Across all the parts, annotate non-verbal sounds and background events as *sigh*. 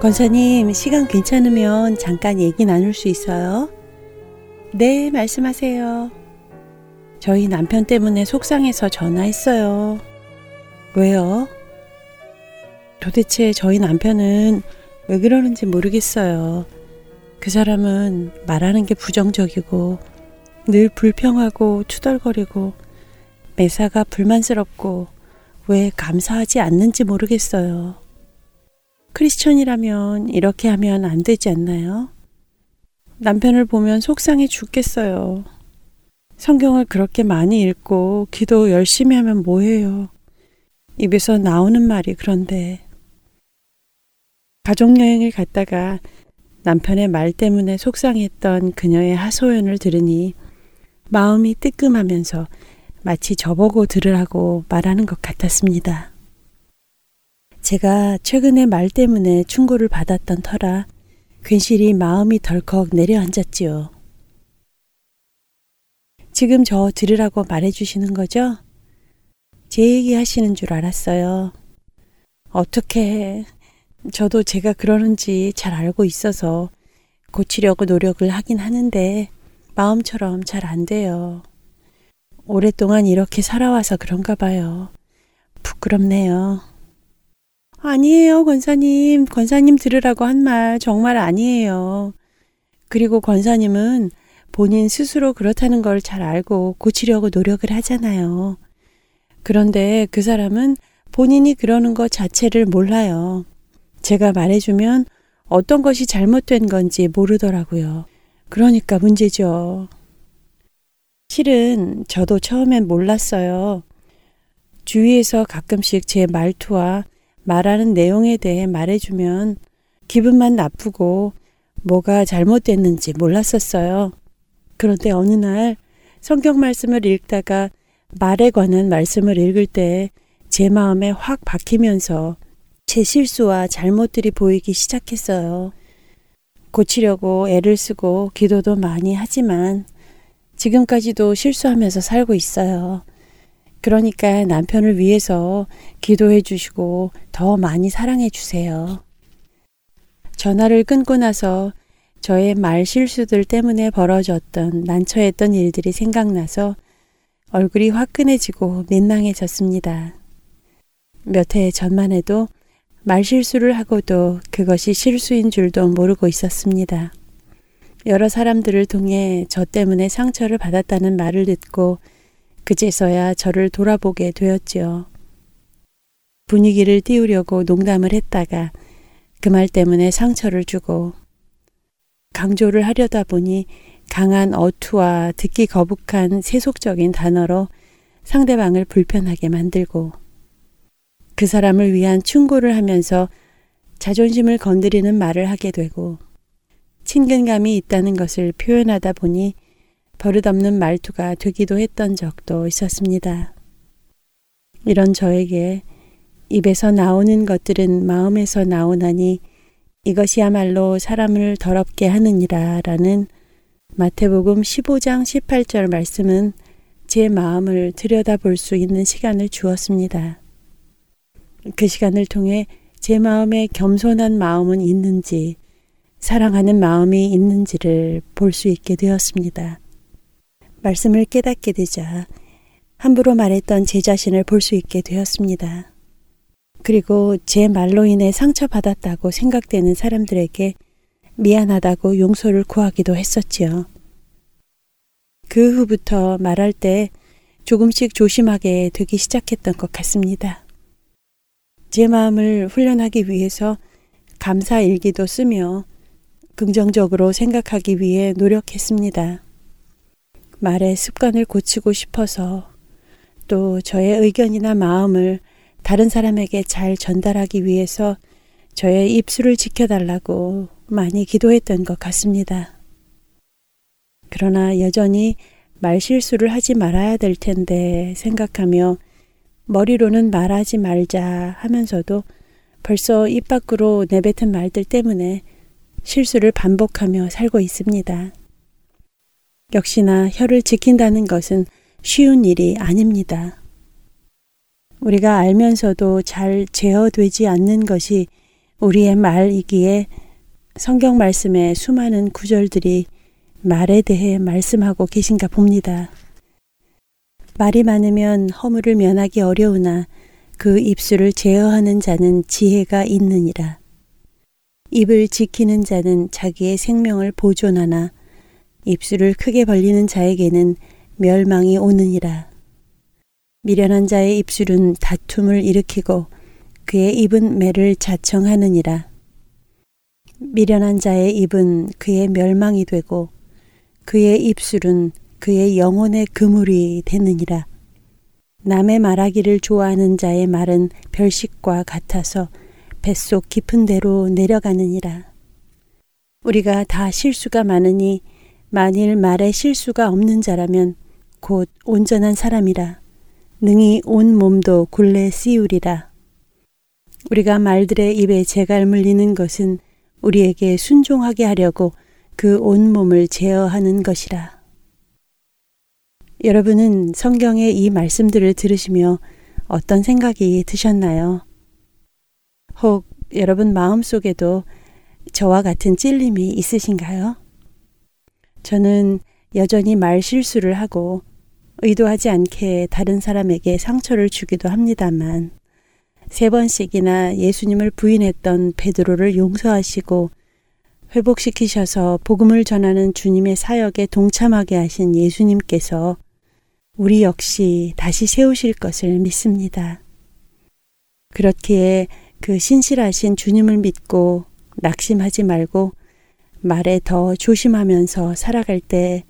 권사님, 시간 괜찮으면 잠깐 얘기 나눌 수 있어요? 네, 말씀하세요. 저희 남편 때문에 속상해서 전화했어요. 왜요? 도대체 저희 남편은 왜 그러는지 모르겠어요. 그 사람은 말하는 게 부정적이고 늘 불평하고 투덜거리고 매사가 불만스럽고 왜 감사하지 않는지 모르겠어요. 크리스천이라면 이렇게 하면 안 되지 않나요? 남편을 보면 속상해 죽겠어요. 성경을 그렇게 많이 읽고 기도 열심히 하면 뭐해요? 입에서 나오는 말이 그런데 가족여행을 갔다가 남편의 말 때문에 속상했던 그녀의 하소연을 들으니 마음이 뜨끔하면서 마치 저보고 들으라고 말하는 것 같았습니다. 제가 최근에 말 때문에 충고를 받았던 터라 괜시리 마음이 덜컥 내려앉았지요. 지금 저 들으라고 말해주시는 거죠? 제 얘기 하시는 줄 알았어요. 어떻게 저도 제가 그러는지 잘 알고 있어서 고치려고 노력을 하긴 하는데 마음처럼 잘 안 돼요. 오랫동안 이렇게 살아와서 그런가 봐요. 부끄럽네요. 아니에요, 권사님. 권사님 들으라고 한 말 정말 아니에요. 그리고 권사님은 본인 스스로 그렇다는 걸 잘 알고 고치려고 노력을 하잖아요. 그런데 그 사람은 본인이 그러는 것 자체를 몰라요. 제가 말해주면 어떤 것이 잘못된 건지 모르더라고요. 그러니까 문제죠. 실은 저도 처음엔 몰랐어요. 주위에서 가끔씩 제 말투와 말하는 내용에 대해 말해주면 기분만 나쁘고 뭐가 잘못됐는지 몰랐었어요. 그런데 어느 날 성경 말씀을 읽다가 말에 관한 말씀을 읽을 때 제 마음에 확 박히면서 제 실수와 잘못들이 보이기 시작했어요. 고치려고 애를 쓰고 기도도 많이 하지만 지금까지도 실수하면서 살고 있어요. 그러니까 남편을 위해서 기도해 주시고 더 많이 사랑해 주세요. 전화를 끊고 나서 저의 말 실수들 때문에 벌어졌던 난처했던 일들이 생각나서 얼굴이 화끈해지고 민망해졌습니다. 몇 해 전만 해도 말 실수를 하고도 그것이 실수인 줄도 모르고 있었습니다. 여러 사람들을 통해 저 때문에 상처를 받았다는 말을 듣고 그제서야 저를 돌아보게 되었지요. 분위기를 띄우려고 농담을 했다가 그 말 때문에 상처를 주고 강조를 하려다 보니 강한 어투와 듣기 거북한 세속적인 단어로 상대방을 불편하게 만들고 그 사람을 위한 충고를 하면서 자존심을 건드리는 말을 하게 되고 친근감이 있다는 것을 표현하다 보니 버릇없는 말투가 되기도 했던 적도 있었습니다. 이런 저에게 입에서 나오는 것들은 마음에서 나오나니 이것이야말로 사람을 더럽게 하느니라 라는 마태복음 15장 18절 말씀은 제 마음을 들여다볼 수 있는 시간을 주었습니다. 그 시간을 통해 제 마음에 겸손한 마음은 있는지, 사랑하는 마음이 있는지를 볼 수 있게 되었습니다. 말씀을 깨닫게 되자 함부로 말했던 제 자신을 볼 수 있게 되었습니다. 그리고 제 말로 인해 상처받았다고 생각되는 사람들에게 미안하다고 용서를 구하기도 했었지요. 그 후부터 말할 때 조금씩 조심하게 되기 시작했던 것 같습니다. 제 마음을 훈련하기 위해서 감사 일기도 쓰며 긍정적으로 생각하기 위해 노력했습니다. 말의 습관을 고치고 싶어서 또 저의 의견이나 마음을 다른 사람에게 잘 전달하기 위해서 저의 입술을 지켜달라고 많이 기도했던 것 같습니다. 그러나 여전히 말실수를 하지 말아야 될 텐데 생각하며 머리로는 말하지 말자 하면서도 벌써 입 밖으로 내뱉은 말들 때문에 실수를 반복하며 살고 있습니다. 역시나 혀를 지킨다는 것은 쉬운 일이 아닙니다. 우리가 알면서도 잘 제어되지 않는 것이 우리의 말이기에 성경 말씀의 수많은 구절들이 말에 대해 말씀하고 계신가 봅니다. 말이 많으면 허물을 면하기 어려우나 그 입술을 제어하는 자는 지혜가 있느니라. 입을 지키는 자는 자기의 생명을 보존하나 입술을 크게 벌리는 자에게는 멸망이 오느니라. 미련한 자의 입술은 다툼을 일으키고 그의 입은 매를 자청하느니라. 미련한 자의 입은 그의 멸망이 되고 그의 입술은 그의 영혼의 그물이 되느니라. 남의 말하기를 좋아하는 자의 말은 별식과 같아서 뱃속 깊은 데로 내려가느니라. 우리가 다 실수가 많으니 만일 말에 실수가 없는 자라면 곧 온전한 사람이라. 능히 온 몸도 굴레 씌우리라. 우리가 말들의 입에 재갈 물리는 것은 우리에게 순종하게 하려고 그 온 몸을 제어하는 것이라. 여러분은 성경의 이 말씀들을 들으시며 어떤 생각이 드셨나요? 혹 여러분 마음속에도 저와 같은 찔림이 있으신가요? 저는 여전히 말 실수를 하고 의도하지 않게 다른 사람에게 상처를 주기도 합니다만 세 번씩이나 예수님을 부인했던 베드로를 용서하시고 회복시키셔서 복음을 전하는 주님의 사역에 동참하게 하신 예수님께서 우리 역시 다시 세우실 것을 믿습니다. 그렇기에 그 신실하신 주님을 믿고 낙심하지 말고 말에 더 조심하면서 살아갈 때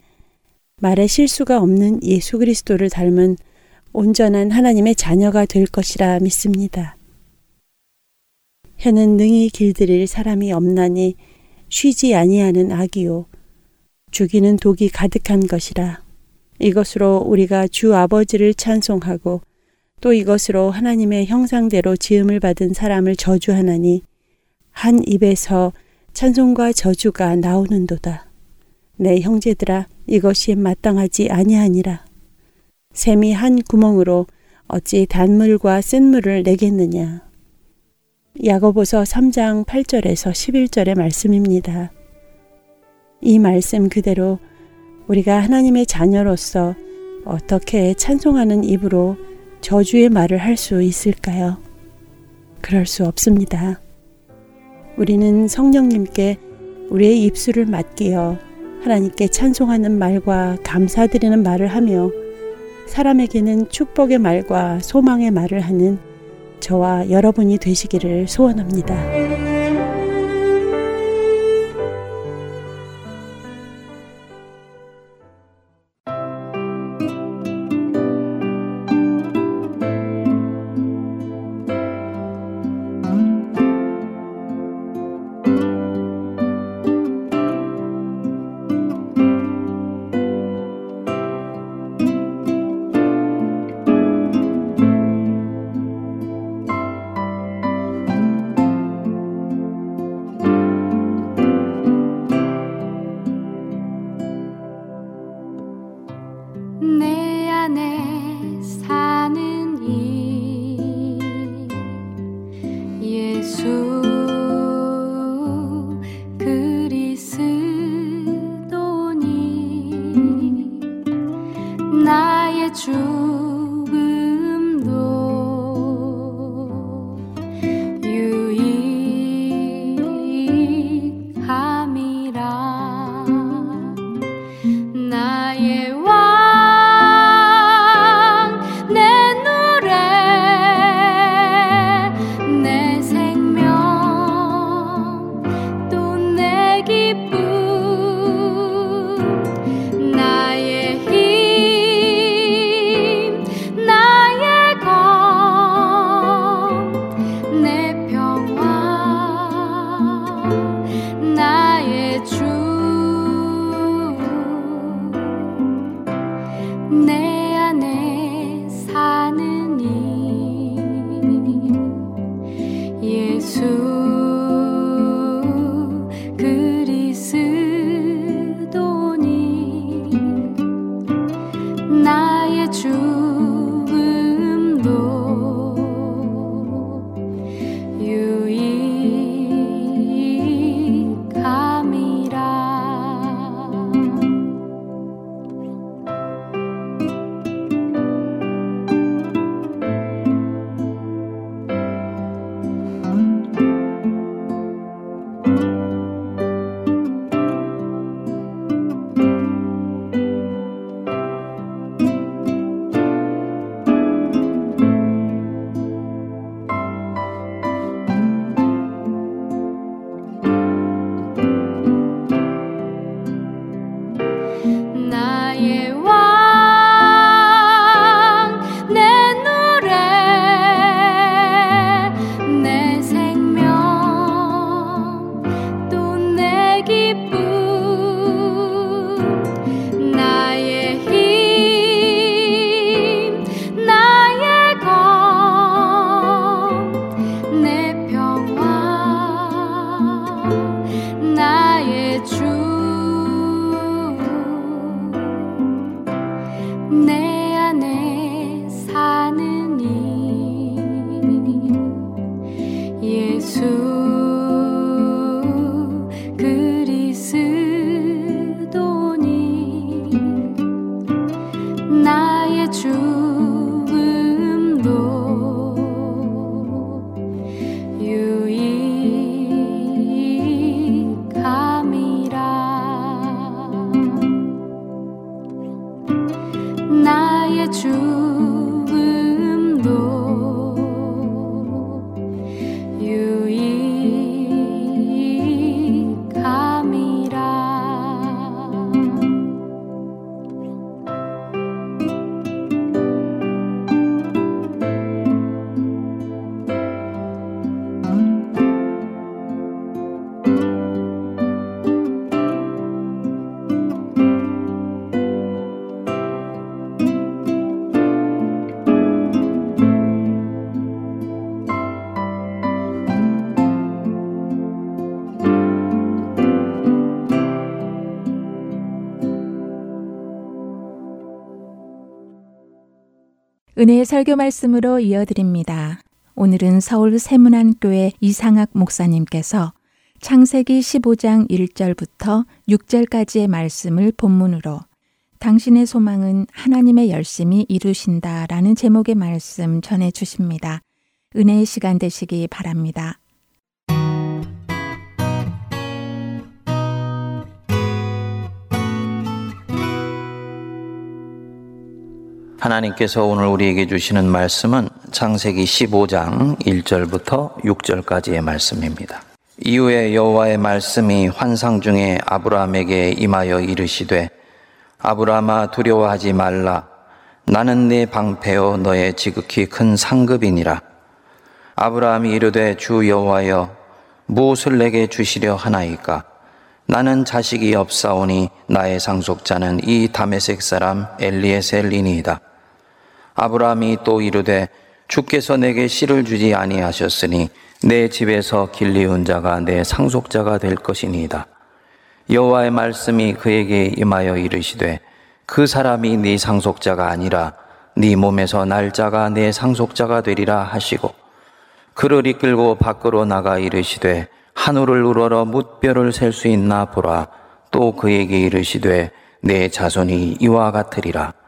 말에 실수가 없는 예수 그리스도를 닮은 온전한 하나님의 자녀가 될 것이라 믿습니다. 혀는 능히 길들일 사람이 없나니 쉬지 아니하는 악이요 죽이는 독이 가득한 것이라 이것으로 우리가 주 아버지를 찬송하고 또 이것으로 하나님의 형상대로 지음을 받은 사람을 저주하나니 한 입에서 찬송과 저주가 나오는도다. 내 형제들아 이것이 마땅하지 아니하니라. 샘이 한 구멍으로 어찌 단물과 센물을 내겠느냐. 야고보서 3장 8절에서 11절의 말씀입니다. 이 말씀 그대로 우리가 하나님의 자녀로서 어떻게 찬송하는 입으로 저주의 말을 할 수 있을까요? 그럴 수 없습니다. 우리는 성령님께 우리의 입술을 맡기어 하나님께 찬송하는 말과 감사드리는 말을 하며 사람에게는 축복의 말과 소망의 말을 하는 저와 여러분이 되시기를 소원합니다. 은혜의 설교 말씀으로 이어드립니다. 오늘은 서울 세문안교회 이상학 목사님께서 창세기 15장 1절부터 6절까지의 말씀을 본문으로 당신의 소망은 하나님의 열심히 이루신다 라는 제목의 말씀 전해 주십니다. 은혜의 시간 되시기 바랍니다. 하나님께서 오늘 우리에게 주시는 말씀은 창세기 15장 1절부터 6절까지의 말씀입니다. 이후에 여호와의 말씀이 환상 중에 아브라함에게 임하여 이르시되 아브라함아 두려워하지 말라. 나는 네 방패요 너의 지극히 큰 상급이니라. 아브라함이 이르되 주 여호와여 무엇을 내게 주시려 하나이까? 나는 자식이 없사오니 나의 상속자는 이 다메섹 사람 엘리에셀이니이다 아브라함이 또 이르되 주께서 내게 씨를 주지 아니하셨으니 내 집에서 길리운 자가 내 상속자가 될 것이니이다. 여호와의 말씀이 그에게 임하여 이르시되 그 사람이 네 상속자가 아니라 네 몸에서 날짜가 내 상속자가 되리라 하시고 그를 이끌고 밖으로 나가 이르시되 하늘을 우러러 뭇별을 셀 수 있나 보라 또 그에게 이르시되 내 자손이 이와 같으리라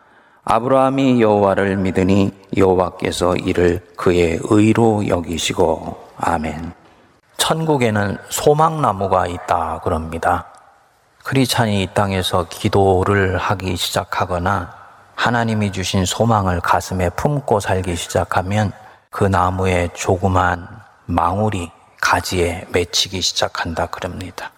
아브라함이 여호와를 믿으니 여호와께서 이를 그의 의로 여기시고 아멘. 천국에는 소망나무가 있다 그럽니다. 크리찬이 이 땅에서 기도를 하기 시작하거나 하나님이 주신 소망을 가슴에 품고 살기 시작하면 그 나무에 조그만 망울이 가지에 맺히기 시작한다 그럽니다.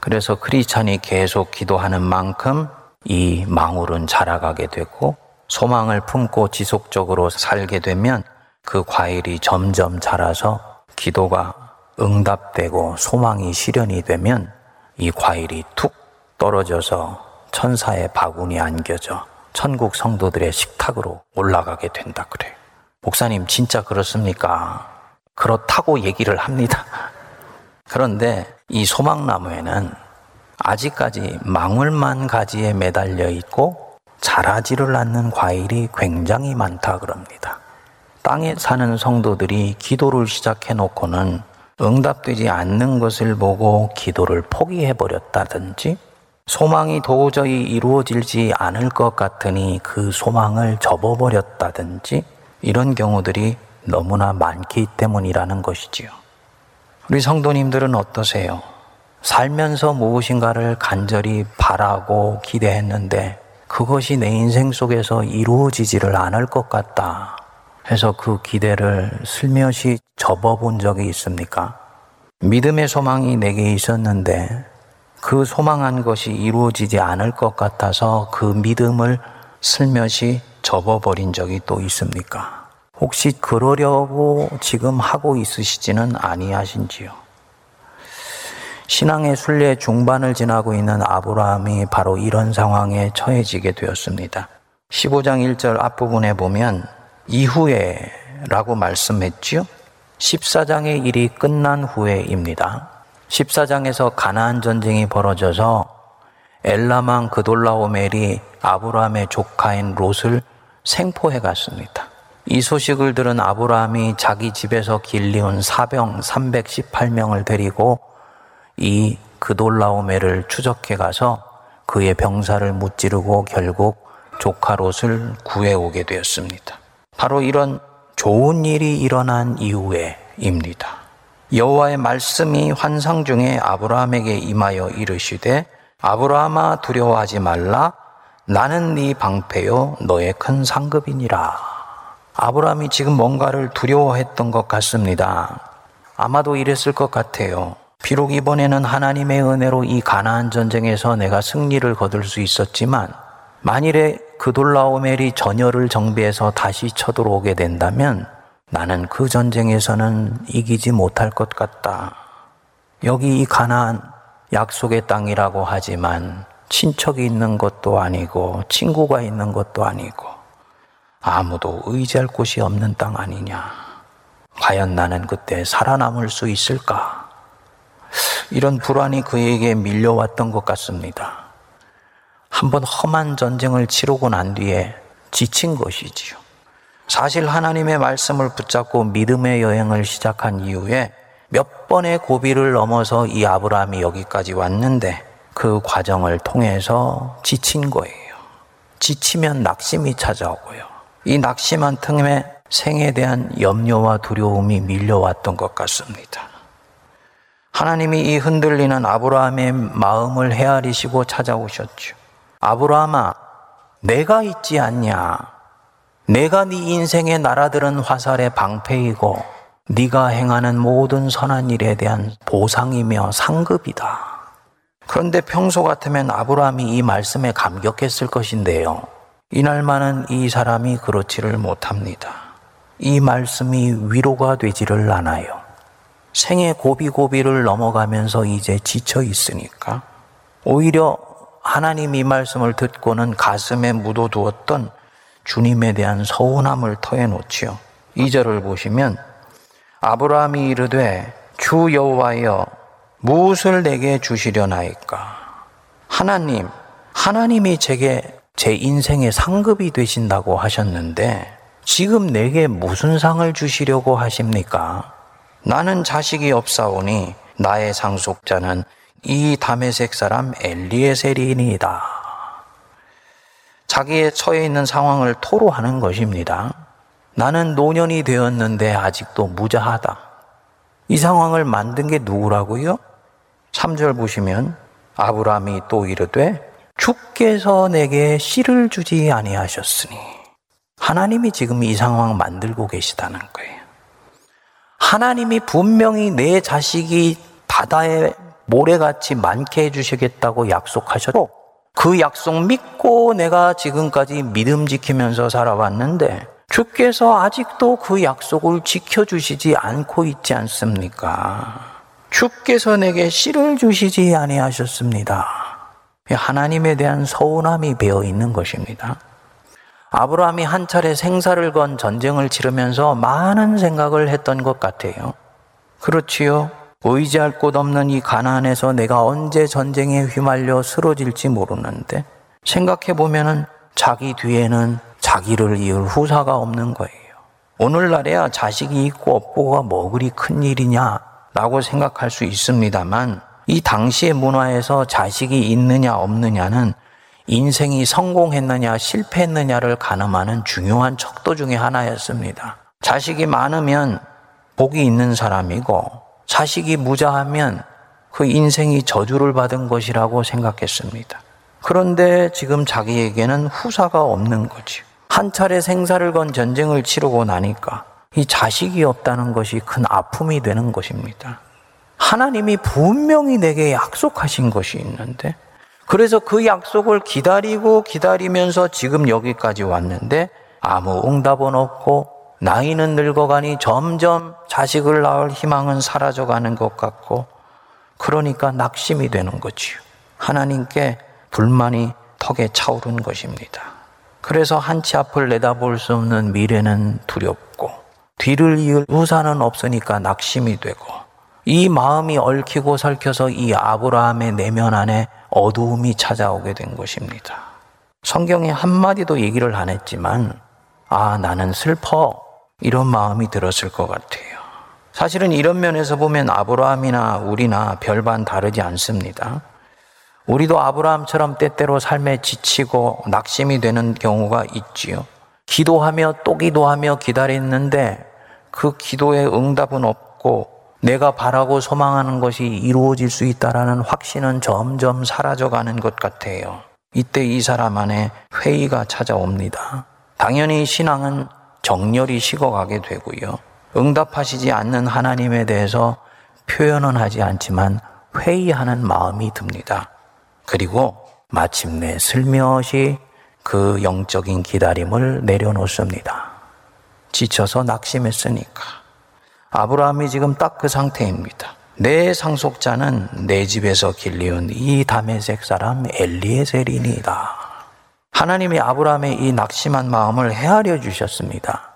그래서 크리찬이 계속 기도하는 만큼 이 망울은 자라가게 되고 소망을 품고 지속적으로 살게 되면 그 과일이 점점 자라서 기도가 응답되고 소망이 실현이 되면 이 과일이 툭 떨어져서 천사의 바구니 안겨져 천국 성도들의 식탁으로 올라가게 된다 그래요. 목사님 진짜 그렇습니까? 그렇다고 얘기를 합니다. *laughs* 그런데 이 소망나무에는 아직까지 망울만 가지에 매달려 있고 자라지를 않는 과일이 굉장히 많다 그럽니다. 땅에 사는 성도들이 기도를 시작해 놓고는 응답되지 않는 것을 보고 기도를 포기해 버렸다든지 소망이 도저히 이루어질지 않을 것 같으니 그 소망을 접어버렸다든지 이런 경우들이 너무나 많기 때문이라는 것이지요. 우리 성도님들은 어떠세요? 살면서 무엇인가를 간절히 바라고 기대했는데 그것이 내 인생 속에서 이루어지지를 않을 것 같다 해서 그 기대를 슬며시 접어본 적이 있습니까? 믿음의 소망이 내게 있었는데 그 소망한 것이 이루어지지 않을 것 같아서 그 믿음을 슬며시 접어버린 적이 또 있습니까? 혹시 그러려고 지금 하고 있으시지는 아니하신지요? 신앙의 순례 중반을 지나고 있는 아브라함이 바로 이런 상황에 처해지게 되었습니다. 15장 1절 앞부분에 보면 이후에 라고 말씀했지요. 14장의 일이 끝난 후에입니다. 14장에서 가나안 전쟁이 벌어져서 엘라망 그돌라오멜이 아브라함의 조카인 롯을 생포해 갔습니다. 이 소식을 들은 아브라함이 자기 집에서 길리운 사병 318명을 데리고 이 그돌라오멜을 추적해 가서 그의 병사를 무찌르고 결국 조카 롯을 구해 오게 되었습니다. 바로 이런 좋은 일이 일어난 이후에입니다. 여호와의 말씀이 환상 중에 아브라함에게 임하여 이르시되 아브라함아 두려워하지 말라 나는 네 방패요 너의 큰 상급이니라. 아브라함이 지금 뭔가를 두려워했던 것 같습니다. 아마도 이랬을 것 같아요. 비록 이번에는 하나님의 은혜로 이 가나안 전쟁에서 내가 승리를 거둘 수 있었지만 만일에 그돌라오멜이 전열을 정비해서 다시 쳐들어오게 된다면 나는 그 전쟁에서는 이기지 못할 것 같다. 여기 이 가나안 약속의 땅이라고 하지만 친척이 있는 것도 아니고 친구가 있는 것도 아니고 아무도 의지할 곳이 없는 땅 아니냐. 과연 나는 그때 살아남을 수 있을까? 이런 불안이 그에게 밀려왔던 것 같습니다. 한번 험한 전쟁을 치르고 난 뒤에 지친 것이지요. 사실 하나님의 말씀을 붙잡고 믿음의 여행을 시작한 이후에 몇 번의 고비를 넘어서 이 아브라함이 여기까지 왔는데 그 과정을 통해서 지친 거예요. 지치면 낙심이 찾아오고요. 이 낙심한 틈에 생에 대한 염려와 두려움이 밀려왔던 것 같습니다. 하나님이 이 흔들리는 아브라함의 마음을 헤아리시고 찾아오셨죠. 아브라함아, 내가 있지 않냐? 내가 네 인생의 날아들은 화살의 방패이고 네가 행하는 모든 선한 일에 대한 보상이며 상급이다. 그런데 평소 같으면 아브라함이 이 말씀에 감격했을 것인데요. 이날만은 이 사람이 그렇지를 못합니다. 이 말씀이 위로가 되지를 않아요. 생의 고비고비를 넘어가면서 이제 지쳐 있으니까 오히려 하나님 이 말씀을 듣고는 가슴에 묻어두었던 주님에 대한 서운함을 터해놓지요. 2절을 보시면 아브라함이 이르되 주 여호와여 무엇을 내게 주시려나이까 하나님 하나님이 제게 제 인생의 상급이 되신다고 하셨는데 지금 내게 무슨 상을 주시려고 하십니까? 나는 자식이 없사오니 나의 상속자는 이 다메섹 사람 엘리에셀이니이다. 자기의 처해 있는 상황을 토로하는 것입니다. 나는 노년이 되었는데 아직도 무자하다. 이 상황을 만든 게 누구라고요? 3절 보시면 아브라함이 또 이르되 주께서 내게 씨를 주지 아니하셨으니 하나님이 지금 이 상황 만들고 계시다는 거예요. 하나님이 분명히 내 자식이 바다에 모래같이 많게 해주시겠다고 약속하셨고 그 약속 믿고 내가 지금까지 믿음 지키면서 살아왔는데 주께서 아직도 그 약속을 지켜주시지 않고 있지 않습니까? 주께서 내게 씨를 주시지 아니하셨습니다. 하나님에 대한 서운함이 배어 있는 것입니다. 아브라함이 한 차례 생사를 건 전쟁을 치르면서 많은 생각을 했던 것 같아요. 그렇지요. 의지할 곳 없는 이 가난에서 내가 언제 전쟁에 휘말려 쓰러질지 모르는데 생각해 보면은 자기 뒤에는 자기를 이을 후사가 없는 거예요. 오늘날에야 자식이 있고 없고가 뭐 그리 큰 일이냐라고 생각할 수 있습니다만 이 당시의 문화에서 자식이 있느냐 없느냐는 인생이 성공했느냐 실패했느냐를 가늠하는 중요한 척도 중의 하나였습니다. 자식이 많으면 복이 있는 사람이고 자식이 무자하면 그 인생이 저주를 받은 것이라고 생각했습니다. 그런데 지금 자기에게는 후사가 없는 거지. 한 차례 생사를 건 전쟁을 치르고 나니까 이 자식이 없다는 것이 큰 아픔이 되는 것입니다. 하나님이 분명히 내게 약속하신 것이 있는데 그래서 그 약속을 기다리고 기다리면서 지금 여기까지 왔는데 아무 응답은 없고 나이는 늙어가니 점점 자식을 낳을 희망은 사라져가는 것 같고 그러니까 낙심이 되는 거지요. 하나님께 불만이 턱에 차오른 것입니다. 그래서 한치 앞을 내다볼 수 없는 미래는 두렵고 뒤를 이을 우산은 없으니까 낙심이 되고 이 마음이 얽히고 설켜서 이 아브라함의 내면 안에 어두움이 찾아오게 된 것입니다. 성경에 한마디도 얘기를 안 했지만, 아, 나는 슬퍼. 이런 마음이 들었을 것 같아요. 사실은 이런 면에서 보면 아브라함이나 우리나 별반 다르지 않습니다. 우리도 아브라함처럼 때때로 삶에 지치고 낙심이 되는 경우가 있지요. 기도하며 또 기도하며 기다렸는데 그 기도에 응답은 없고 내가 바라고 소망하는 것이 이루어질 수 있다라는 확신은 점점 사라져가는 것 같아요. 이때 이 사람 안에 회의가 찾아옵니다. 당연히 신앙은 정렬이 식어가게 되고요. 응답하시지 않는 하나님에 대해서 표현은 하지 않지만 회의하는 마음이 듭니다. 그리고 마침내 슬며시 그 영적인 기다림을 내려놓습니다. 지쳐서 낙심했으니까. 아브라함이 지금 딱 그 상태입니다. 내 상속자는 내 집에서 길리운 이 다메섹 사람 엘리에셀이니다. 하나님이 아브라함의 이 낙심한 마음을 헤아려 주셨습니다.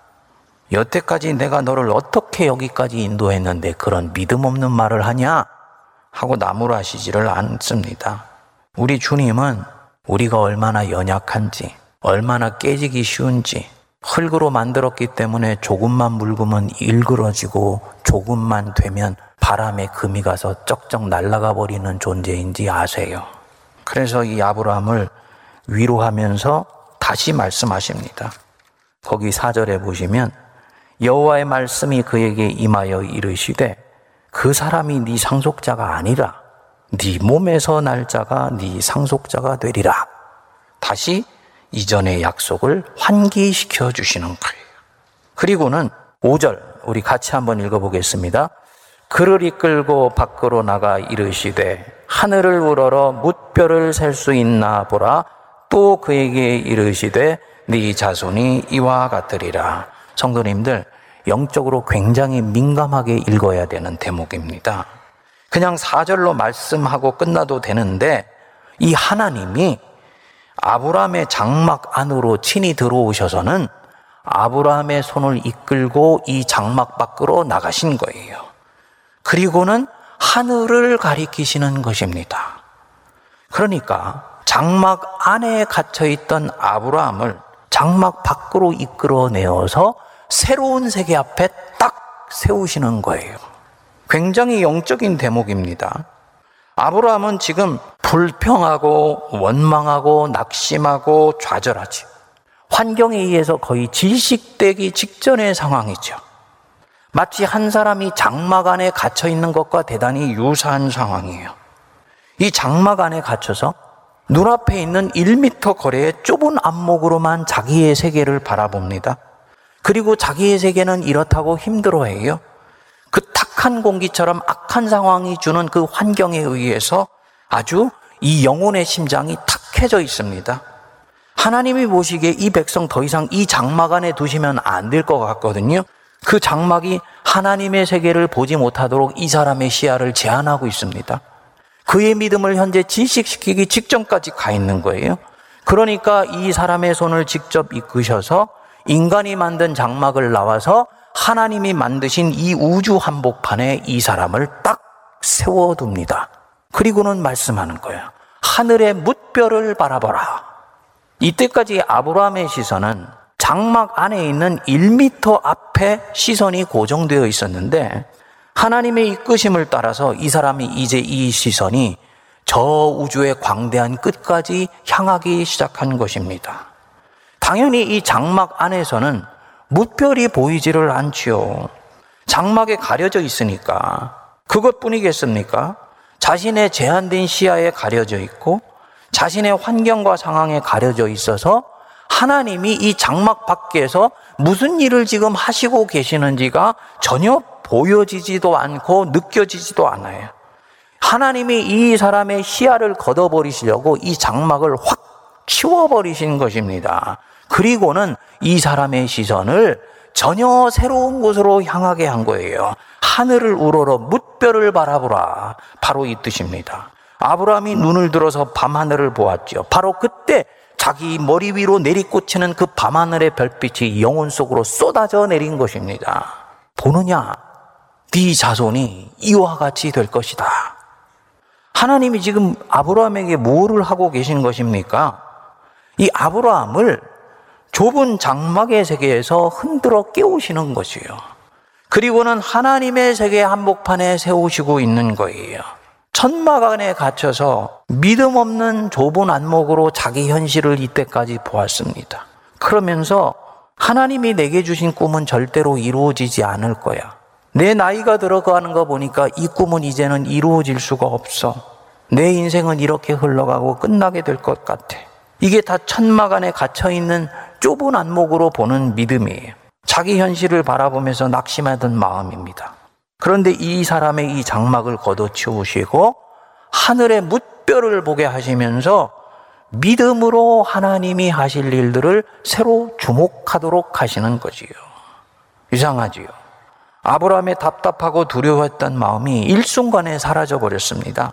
여태까지 내가 너를 어떻게 여기까지 인도했는데 그런 믿음 없는 말을 하냐? 하고 나무라시지를 않습니다. 우리 주님은 우리가 얼마나 연약한지, 얼마나 깨지기 쉬운지, 흙으로 만들었기 때문에 조금만 묽으면 일그러지고 조금만 되면 바람에 금이 가서 쩍쩍 날아가 버리는 존재인지 아세요. 그래서 이 아브라함을 위로하면서 다시 말씀하십니다. 거기 사절에 보시면 여호와의 말씀이 그에게 임하여 이르시되 그 사람이 네 상속자가 아니라 네 몸에서 날 자가 네 상속자가 되리라. 다시 이전의 약속을 환기시켜 주시는 거예요. 그리고는 5절 우리 같이 한번 읽어보겠습니다. 그를 이끌고 밖으로 나가 이르시되 하늘을 우러러 뭇별을 셀수 있나 보라 또 그에게 이르시되 네 자손이 이와 같으리라. 성도님들 영적으로 굉장히 민감하게 읽어야 되는 대목입니다. 그냥 4절로 말씀하고 끝나도 되는데 이 하나님이 아브라함의 장막 안으로 친히 들어오셔서는 아브라함의 손을 이끌고 이 장막 밖으로 나가신 거예요. 그리고는 하늘을 가리키시는 것입니다. 그러니까 장막 안에 갇혀 있던 아브라함을 장막 밖으로 이끌어내어서 새로운 세계 앞에 딱 세우시는 거예요. 굉장히 영적인 대목입니다. 아브라함은 지금 불평하고 원망하고 낙심하고 좌절하지. 환경에 의해서 거의 질식되기 직전의 상황이죠. 마치 한 사람이 장막 안에 갇혀 있는 것과 대단히 유사한 상황이에요. 이 장막 안에 갇혀서 눈앞에 있는 1미터 거리의 좁은 안목으로만 자기의 세계를 바라봅니다. 그리고 자기의 세계는 이렇다고 힘들어해요. 그 탁 한 공기처럼 악한 상황이 주는 그 환경에 의해서 아주 이 영혼의 심장이 탁해져 있습니다. 하나님이 보시기에 이 백성 더 이상 이 장막 안에 두시면 안 될 것 같거든요. 그 장막이 하나님의 세계를 보지 못하도록 이 사람의 시야를 제한하고 있습니다. 그의 믿음을 현재 질식시키기 직전까지 가 있는 거예요. 그러니까 이 사람의 손을 직접 이끄셔서 인간이 만든 장막을 나와서 하나님이 만드신 이 우주 한복판에 이 사람을 딱 세워둡니다. 그리고는 말씀하는 거예요. 하늘의 뭇별을 바라보라. 이때까지 아브라함의 시선은 장막 안에 있는 1미터 앞에 시선이 고정되어 있었는데 하나님의 이끄심을 따라서 이 사람이 이제 이 시선이 저 우주의 광대한 끝까지 향하기 시작한 것입니다. 당연히 이 장막 안에서는 무별이 보이지를 않지요. 장막에 가려져 있으니까 그것뿐이겠습니까? 자신의 제한된 시야에 가려져 있고 자신의 환경과 상황에 가려져 있어서 하나님이 이 장막 밖에서 무슨 일을 지금 하시고 계시는지가 전혀 보여지지도 않고 느껴지지도 않아요. 하나님이 이 사람의 시야를 걷어버리시려고 이 장막을 확 치워버리신 것입니다. 그리고는 이 사람의 시선을 전혀 새로운 곳으로 향하게 한 거예요. 하늘을 우러러 뭇별을 바라보라. 바로 이 뜻입니다. 아브라함이 눈을 들어서 밤하늘을 보았죠. 바로 그때 자기 머리 위로 내리꽂히는 그 밤하늘의 별빛이 영혼 속으로 쏟아져 내린 것입니다. 보느냐? 네 자손이 이와 같이 될 것이다. 하나님이 지금 아브라함에게 뭐를 하고 계신 것입니까? 이 아브라함을 좁은 장막의 세계에서 흔들어 깨우시는 것이요. 그리고는 하나님의 세계 한복판에 세우시고 있는 거예요. 천막 안에 갇혀서 믿음 없는 좁은 안목으로 자기 현실을 이때까지 보았습니다. 그러면서 하나님이 내게 주신 꿈은 절대로 이루어지지 않을 거야. 내 나이가 들어가는 거 보니까 이 꿈은 이제는 이루어질 수가 없어. 내 인생은 이렇게 흘러가고 끝나게 될 것 같아. 이게 다 천막 안에 갇혀 있는 좁은 안목으로 보는 믿음이에요. 자기 현실을 바라보면서 낙심하던 마음입니다. 그런데 이 사람의 이 장막을 걷어치우시고 하늘의 뭇별을 보게 하시면서 믿음으로 하나님이 하실 일들을 새로 주목하도록 하시는 거지요. 이상하지요. 아브라함의 답답하고 두려웠던 마음이 일순간에 사라져 버렸습니다.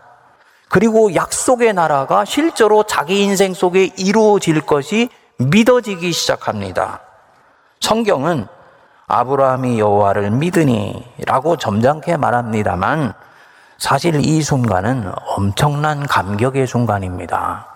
그리고 약속의 나라가 실제로 자기 인생 속에 이루어질 것이 믿어지기 시작합니다. 성경은 아브라함이 여호와를 믿으니라고 점잖게 말합니다만 사실 이 순간은 엄청난 감격의 순간입니다.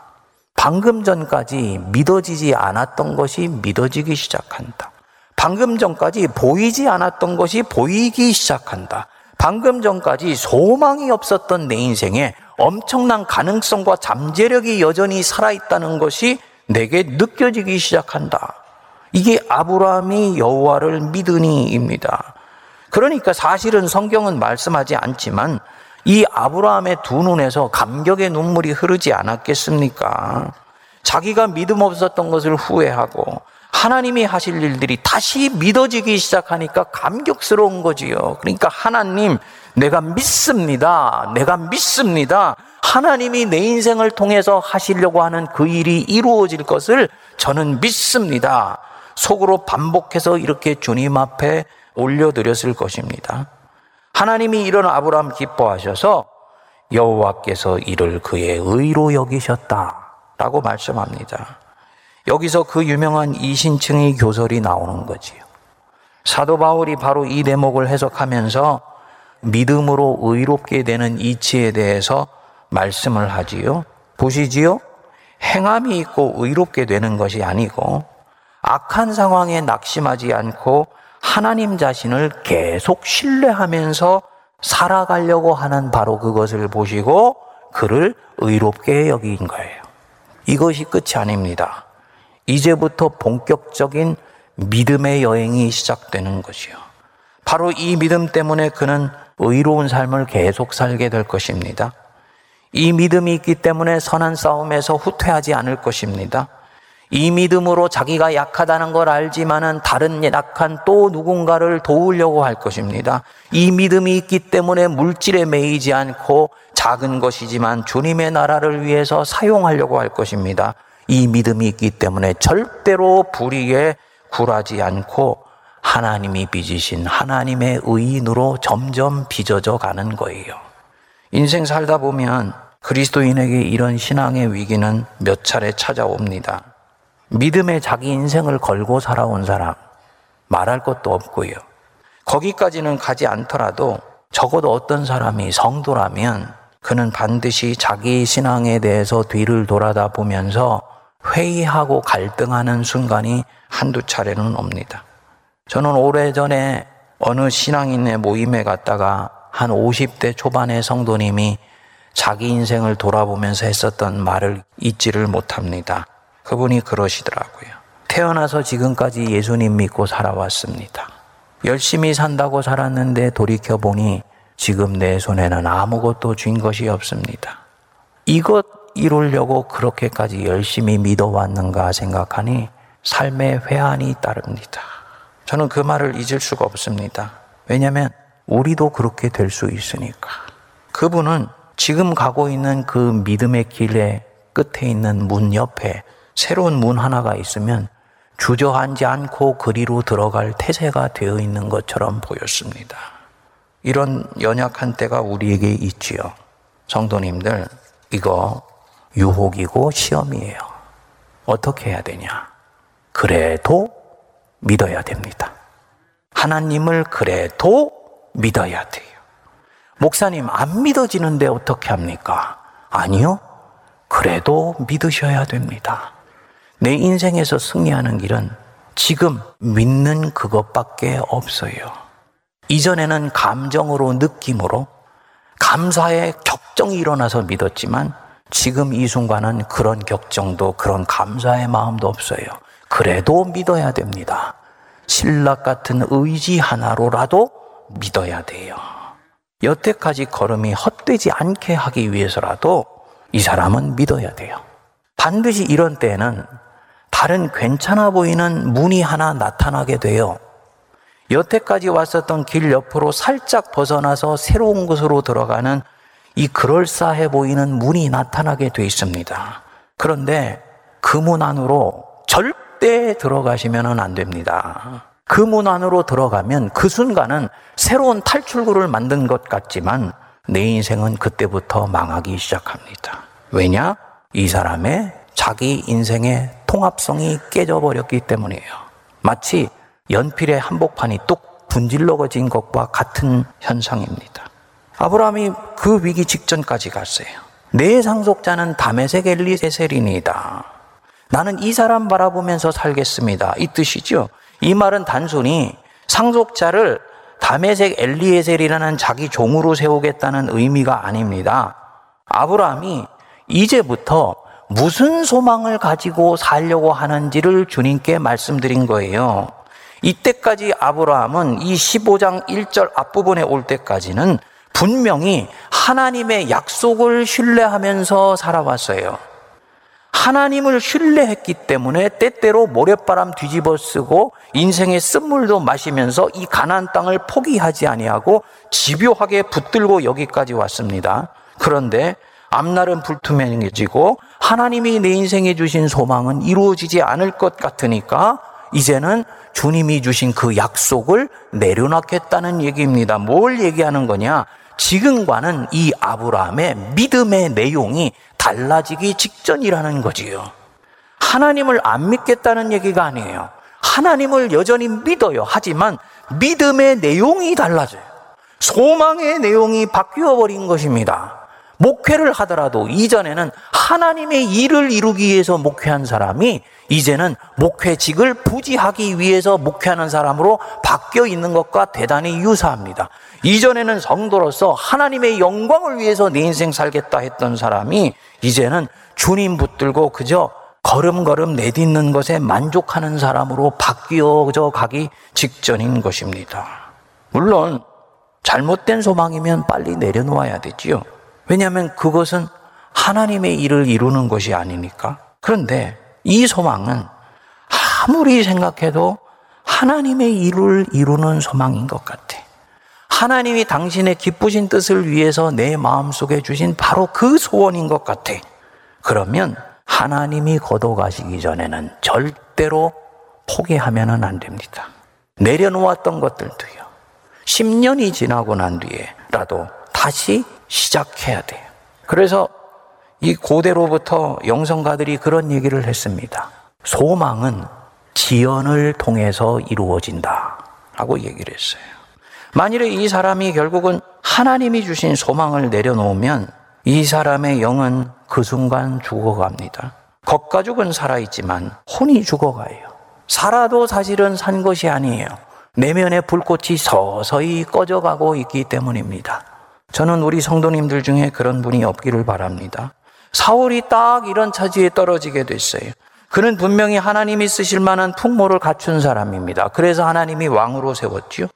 방금 전까지 믿어지지 않았던 것이 믿어지기 시작한다. 방금 전까지 보이지 않았던 것이 보이기 시작한다. 방금 전까지 소망이 없었던 내 인생에 엄청난 가능성과 잠재력이 여전히 살아있다는 것이 내게 느껴지기 시작한다. 이게 아브라함이 여호와를 믿으니입니다. 그러니까 사실은 성경은 말씀하지 않지만 이 아브라함의 두 눈에서 감격의 눈물이 흐르지 않았겠습니까? 자기가 믿음 없었던 것을 후회하고 하나님이 하실 일들이 다시 믿어지기 시작하니까 감격스러운 거지요. 그러니까 하나님, 내가 믿습니다. 내가 믿습니다. 하나님이 내 인생을 통해서 하시려고 하는 그 일이 이루어질 것을 저는 믿습니다. 속으로 반복해서 이렇게 주님 앞에 올려드렸을 것입니다. 하나님이 이런 아브라함 기뻐하셔서 여호와께서 이를 그의 의로 여기셨다라고 말씀합니다. 여기서 그 유명한 이신층의 교설이 나오는 거지요. 사도 바울이 바로 이 대목을 해석하면서 믿음으로 의롭게 되는 이치에 대해서 말씀을 하지요. 보시지요? 행함이 있고 의롭게 되는 것이 아니고 악한 상황에 낙심하지 않고 하나님 자신을 계속 신뢰하면서 살아가려고 하는 바로 그것을 보시고 그를 의롭게 여긴 거예요. 이것이 끝이 아닙니다. 이제부터 본격적인 믿음의 여행이 시작되는 것이요. 바로 이 믿음 때문에 그는 의로운 삶을 계속 살게 될 것입니다. 이 믿음이 있기 때문에 선한 싸움에서 후퇴하지 않을 것입니다. 이 믿음으로 자기가 약하다는 걸 알지만은 다른 약한 또 누군가를 도우려고 할 것입니다. 이 믿음이 있기 때문에 물질에 매이지 않고 작은 것이지만 주님의 나라를 위해서 사용하려고 할 것입니다. 이 믿음이 있기 때문에 절대로 불의에 굴하지 않고 하나님이 빚으신 하나님의 의인으로 점점 빚어져 가는 거예요. 인생 살다 보면 그리스도인에게 이런 신앙의 위기는 몇 차례 찾아옵니다. 믿음에 자기 인생을 걸고 살아온 사람, 말할 것도 없고요. 거기까지는 가지 않더라도 적어도 어떤 사람이 성도라면 그는 반드시 자기 신앙에 대해서 뒤를 돌아다 보면서 회의하고 갈등하는 순간이 한두 차례는 옵니다. 저는 오래전에 어느 신앙인의 모임에 갔다가 한 50대 초반의 성도님이 자기 인생을 돌아보면서 했었던 말을 잊지를 못합니다. 그분이 그러시더라고요. 태어나서 지금까지 예수님 믿고 살아왔습니다. 열심히 산다고 살았는데 돌이켜보니 지금 내 손에는 아무것도 쥔 것이 없습니다. 이것 이루려고 그렇게까지 열심히 믿어왔는가 생각하니 삶의 회한이 따릅니다. 저는 그 말을 잊을 수가 없습니다. 왜냐하면 우리도 그렇게 될 수 있으니까. 그분은 지금 가고 있는 그 믿음의 길의 끝에 있는 문 옆에 새로운 문 하나가 있으면 주저앉지 않고 그리로 들어갈 태세가 되어 있는 것처럼 보였습니다. 이런 연약한 때가 우리에게 있지요. 성도님들, 이거 유혹이고 시험이에요. 어떻게 해야 되냐? 그래도 믿어야 됩니다. 하나님을 그래도 믿어야 돼요. 목사님, 안 믿어지는데 어떻게 합니까? 아니요. 그래도 믿으셔야 됩니다. 내 인생에서 승리하는 길은 지금 믿는 그것밖에 없어요. 이전에는 감정으로 느낌으로 감사의 격정이 일어나서 믿었지만 지금 이 순간은 그런 격정도 그런 감사의 마음도 없어요. 그래도 믿어야 됩니다. 신락 같은 의지 하나로라도 믿어야 돼요. 여태까지 걸음이 헛되지 않게 하기 위해서라도 이 사람은 믿어야 돼요. 반드시 이런 때에는 다른 괜찮아 보이는 문이 하나 나타나게 돼요. 여태까지 왔었던 길 옆으로 살짝 벗어나서 새로운 곳으로 들어가는 이 그럴싸해 보이는 문이 나타나게 돼 있습니다. 그런데 그 문 안으로 절대 들어가시면 안 됩니다. 그 문 안으로 들어가면 그 순간은 새로운 탈출구를 만든 것 같지만 내 인생은 그때부터 망하기 시작합니다. 왜냐? 이 사람의 자기 인생의 통합성이 깨져버렸기 때문이에요. 마치 연필의 한복판이 뚝 분질러진 것과 같은 현상입니다. 아브라함이 그 위기 직전까지 갔어요. 내 상속자는 다메섹 엘리세셀이니다. 나는 이 사람 바라보면서 살겠습니다. 이 뜻이죠. 이 말은 단순히 상속자를 다메섹 엘리에셀이라는 자기 종으로 세우겠다는 의미가 아닙니다. 아브라함이 이제부터 무슨 소망을 가지고 살려고 하는지를 주님께 말씀드린 거예요. 이때까지 아브라함은 이 15장 1절 앞부분에 올 때까지는 분명히 하나님의 약속을 신뢰하면서 살아왔어요. 하나님을 신뢰했기 때문에 때때로 모래바람 뒤집어 쓰고 인생의 쓴물도 마시면서 이 가나안 땅을 포기하지 아니하고 집요하게 붙들고 여기까지 왔습니다. 그런데 앞날은 불투명해지고 하나님이 내 인생에 주신 소망은 이루어지지 않을 것 같으니까 이제는 주님이 주신 그 약속을 내려놓겠다는 얘기입니다. 뭘 얘기하는 거냐? 지금과는 이 아브라함의 믿음의 내용이 달라지기 직전이라는 거지요. 하나님을 안 믿겠다는 얘기가 아니에요. 하나님을 여전히 믿어요. 하지만 믿음의 내용이 달라져요. 소망의 내용이 바뀌어 버린 것입니다. 목회를 하더라도 이전에는 하나님의 일을 이루기 위해서 목회한 사람이 이제는 목회직을 부지하기 위해서 목회하는 사람으로 바뀌어 있는 것과 대단히 유사합니다. 이전에는 성도로서 하나님의 영광을 위해서 내 인생 살겠다 했던 사람이 이제는 주님 붙들고 그저 걸음걸음 내딛는 것에 만족하는 사람으로 바뀌어져 가기 직전인 것입니다. 물론 잘못된 소망이면 빨리 내려놓아야 되지요. 왜냐하면 그것은 하나님의 일을 이루는 것이 아니니까. 그런데 이 소망은 아무리 생각해도 하나님의 일을 이루는 소망인 것 같아. 하나님이 당신의 기쁘신 뜻을 위해서 내 마음속에 주신 바로 그 소원인 것 같아. 그러면 하나님이 거둬가시기 전에는 절대로 포기하면 안 됩니다. 내려놓았던 것들도요. 10년이 지나고 난 뒤에라도 다시 시작해야 돼요. 그래서 이 고대로부터 영성가들이 그런 얘기를 했습니다. 소망은 지연을 통해서 이루어진다. 라고 얘기를 했어요. 만일에 이 사람이 결국은 하나님이 주신 소망을 내려놓으면 이 사람의 영은 그 순간 죽어갑니다. 겉가죽은 살아있지만 혼이 죽어가요. 살아도 사실은 산 것이 아니에요. 내면의 불꽃이 서서히 꺼져가고 있기 때문입니다. 저는 우리 성도님들 중에 그런 분이 없기를 바랍니다. 사울이 딱 이런 처지에 떨어지게 됐어요. 그는 분명히 하나님이 쓰실 만한 풍모를 갖춘 사람입니다. 그래서 하나님이 왕으로 세웠지요.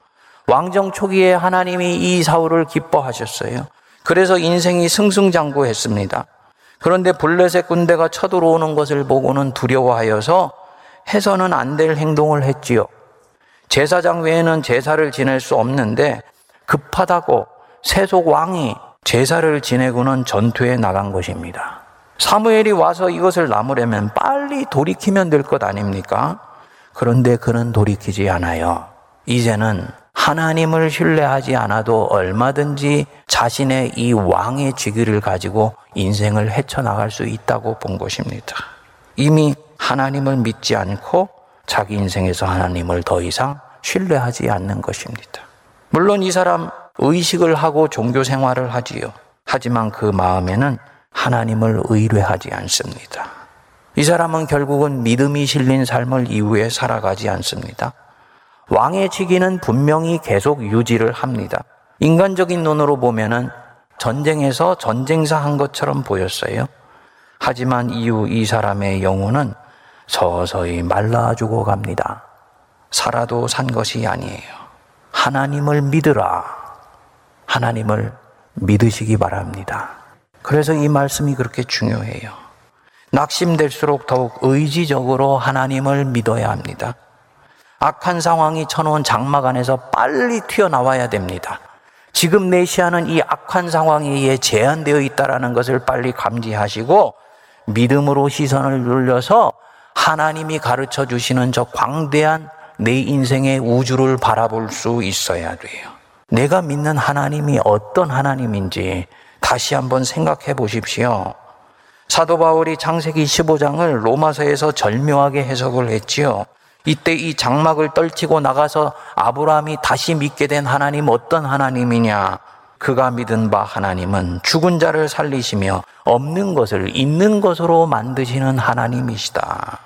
왕정 초기에 하나님이 이 사울을 기뻐하셨어요. 그래서 인생이 승승장구했습니다. 그런데 블레셋 군대가 쳐들어오는 것을 보고는 두려워하여서 해서는 안 될 행동을 했지요. 제사장 외에는 제사를 지낼 수 없는데 급하다고 세속 왕이 제사를 지내고는 전투에 나간 것입니다. 사무엘이 와서 이것을 나무려면 빨리 돌이키면 될 것 아닙니까? 그런데 그는 돌이키지 않아요. 이제는 하나님을 신뢰하지 않아도 얼마든지 자신의 이 왕의 직위를 가지고 인생을 헤쳐나갈 수 있다고 본 것입니다. 이미 하나님을 믿지 않고 자기 인생에서 하나님을 더 이상 신뢰하지 않는 것입니다. 물론 이 사람 의식을 하고 종교 생활을 하지요. 하지만 그 마음에는 하나님을 의뢰하지 않습니다. 이 사람은 결국은 믿음이 실린 삶을 이후에 살아가지 않습니다. 왕의 직위는 분명히 계속 유지를 합니다. 인간적인 눈으로 보면은 전쟁에서 전쟁사 한 것처럼 보였어요. 하지만 이후 이 사람의 영혼은 서서히 말라 죽어 갑니다. 살아도 산 것이 아니에요. 하나님을 믿으라. 하나님을 믿으시기 바랍니다. 그래서 이 말씀이 그렇게 중요해요. 낙심될수록 더욱 의지적으로 하나님을 믿어야 합니다. 악한 상황이 쳐놓은 장막 안에서 빨리 튀어나와야 됩니다. 지금 내시하는 이 악한 상황에 의해 제한되어 있다라는 것을 빨리 감지하시고 믿음으로 시선을 눌려서 하나님이 가르쳐 주시는 저 광대한 내 인생의 우주를 바라볼 수 있어야 돼요. 내가 믿는 하나님이 어떤 하나님인지 다시 한번 생각해 보십시오. 사도 바울이 창세기 15장을 로마서에서 절묘하게 해석을 했지요. 이때 이 장막을 떨치고 나가서 아브라함이 다시 믿게 된 하나님 어떤 하나님이냐? 그가 믿은 바 하나님은 죽은 자를 살리시며 없는 것을 있는 것으로 만드시는 하나님이시다.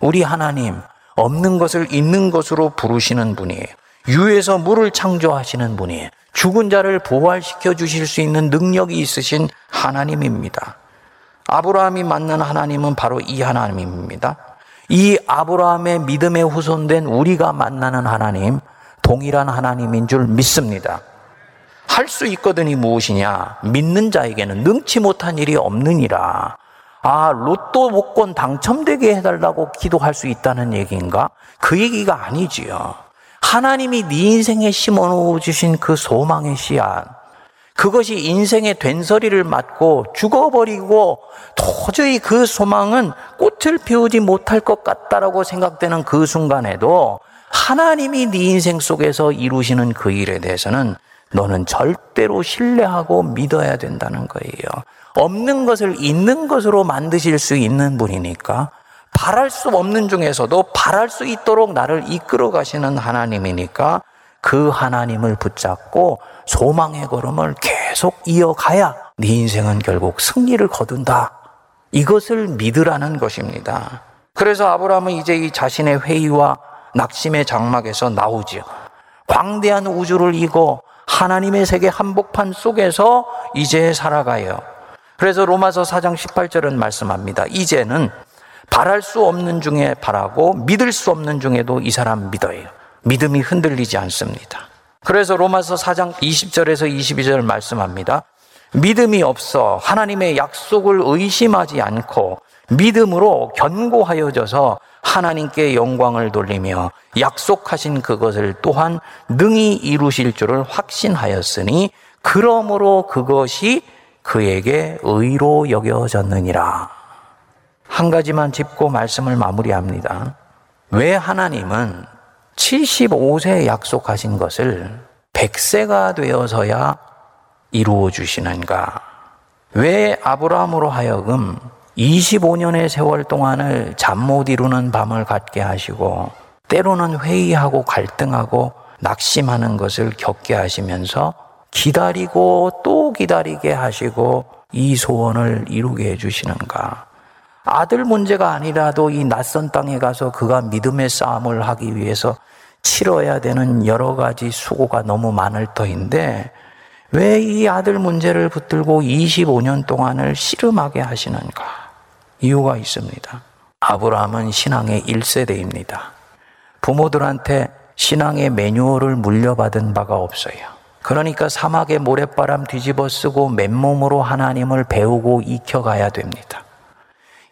우리 하나님, 없는 것을 있는 것으로 부르시는 분이에요. 유에서 물을 창조하시는 분이에요. 죽은 자를 부활시켜 주실 수 있는 능력이 있으신 하나님입니다. 아브라함이 만난 하나님은 바로 이 하나님입니다. 이 아브라함의 믿음에 후손된 우리가 만나는 하나님, 동일한 하나님인 줄 믿습니다. 할 수 있거든이 무엇이냐? 믿는 자에게는 능치 못한 일이 없느니라. 아, 로또 복권 당첨되게 해달라고 기도할 수 있다는 얘기인가? 그 얘기가 아니지요. 하나님이 네 인생에 심어 주신 그 소망의 씨앗, 그것이 인생의 된서리를 맞고 죽어버리고 도저히 그 소망은 꽃을 피우지 못할 것 같다라고 생각되는 그 순간에도 하나님이 네 인생 속에서 이루시는 그 일에 대해서는 너는 절대로 신뢰하고 믿어야 된다는 거예요. 없는 것을 있는 것으로 만드실 수 있는 분이니까 바랄 수 없는 중에서도 바랄 수 있도록 나를 이끌어 가시는 하나님이니까 그 하나님을 붙잡고 소망의 걸음을 계속 이어가야 네 인생은 결국 승리를 거둔다. 이것을 믿으라는 것입니다. 그래서 아브라함은 이제 이 자신의 회의와 낙심의 장막에서 나오지요. 광대한 우주를 이고 하나님의 세계 한복판 속에서 이제 살아가요. 그래서 로마서 4장 18절은 말씀합니다. 이제는 바랄 수 없는 중에 바라고 믿을 수 없는 중에도 이 사람 믿어요. 믿음이 흔들리지 않습니다. 그래서 로마서 4장 20절에서 22절 말씀합니다. 믿음이 없어 하나님의 약속을 의심하지 않고 믿음으로 견고하여져서 하나님께 영광을 돌리며 약속하신 그것을 또한 능히 이루실 줄을 확신하였으니 그러므로 그것이 그에게 의로 여겨졌느니라. 한 가지만 짚고 말씀을 마무리합니다. 왜 하나님은 75세에 약속하신 것을 100세가 되어서야 이루어 주시는가? 왜 아브라함으로 하여금 25년의 세월 동안을 잠 못 이루는 밤을 갖게 하시고 때로는 회의하고 갈등하고 낙심하는 것을 겪게 하시면서 기다리고 또 기다리게 하시고 이 소원을 이루게 해주시는가? 아들 문제가 아니라도 이 낯선 땅에 가서 그가 믿음의 싸움을 하기 위해서 치러야 되는 여러 가지 수고가 너무 많을 터인데 왜 이 아들 문제를 붙들고 25년 동안을 씨름하게 하시는가? 이유가 있습니다. 아브라함은 신앙의 1세대입니다. 부모들한테 신앙의 매뉴얼을 물려받은 바가 없어요. 그러니까 사막의 모래바람 뒤집어 쓰고 맨몸으로 하나님을 배우고 익혀가야 됩니다.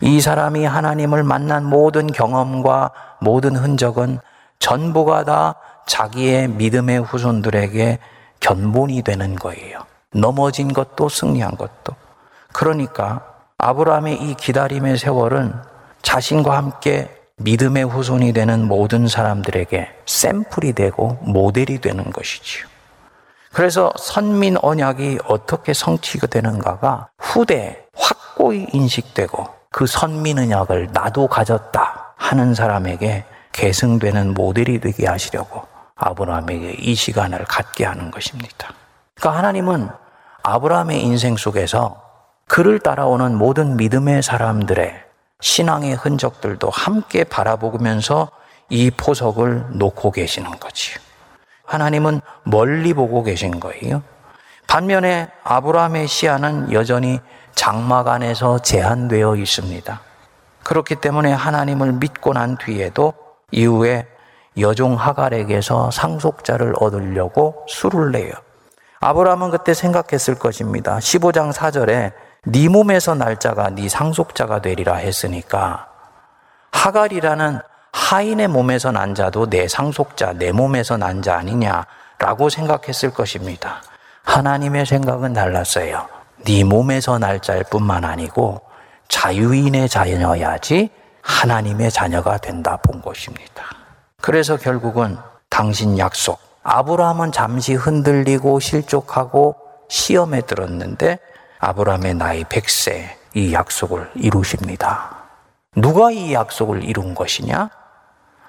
이 사람이 하나님을 만난 모든 경험과 모든 흔적은 전부가 다 자기의 믿음의 후손들에게 견본이 되는 거예요. 넘어진 것도 승리한 것도. 그러니까 아브라함의 이 기다림의 세월은 자신과 함께 믿음의 후손이 되는 모든 사람들에게 샘플이 되고 모델이 되는 것이지요. 그래서 선민 언약이 어떻게 성취가 되는가가 후대에 확고히 인식되고 그 선민 언약을 나도 가졌다 하는 사람에게 계승되는 모델이 되게 하시려고 아브라함에게 이 시간을 갖게 하는 것입니다. 그러니까 하나님은 아브라함의 인생 속에서 그를 따라오는 모든 믿음의 사람들의 신앙의 흔적들도 함께 바라보면서 이 포석을 놓고 계시는 거지요. 하나님은 멀리 보고 계신 거예요. 반면에 아브라함의 시야는 여전히 장막 안에서 제한되어 있습니다. 그렇기 때문에 하나님을 믿고 난 뒤에도 이후에 여종 하갈에게서 상속자를 얻으려고 수를 내요. 아브라함은 그때 생각했을 것입니다. 15장 4절에 네 몸에서 날짜가 네 상속자가 되리라 했으니까 하갈이라는 하인의 몸에서 난 자도 내 상속자, 내 몸에서 난 자 아니냐라고 생각했을 것입니다. 하나님의 생각은 달랐어요. 네 몸에서 날 자일 뿐만 아니고 자유인의 자녀여야지 하나님의 자녀가 된다 본 것입니다. 그래서 결국은 당신 약속, 아브라함은 잠시 흔들리고 실족하고 시험에 들었는데 아브라함의 나이 100세 이 약속을 이루십니다. 누가 이 약속을 이룬 것이냐?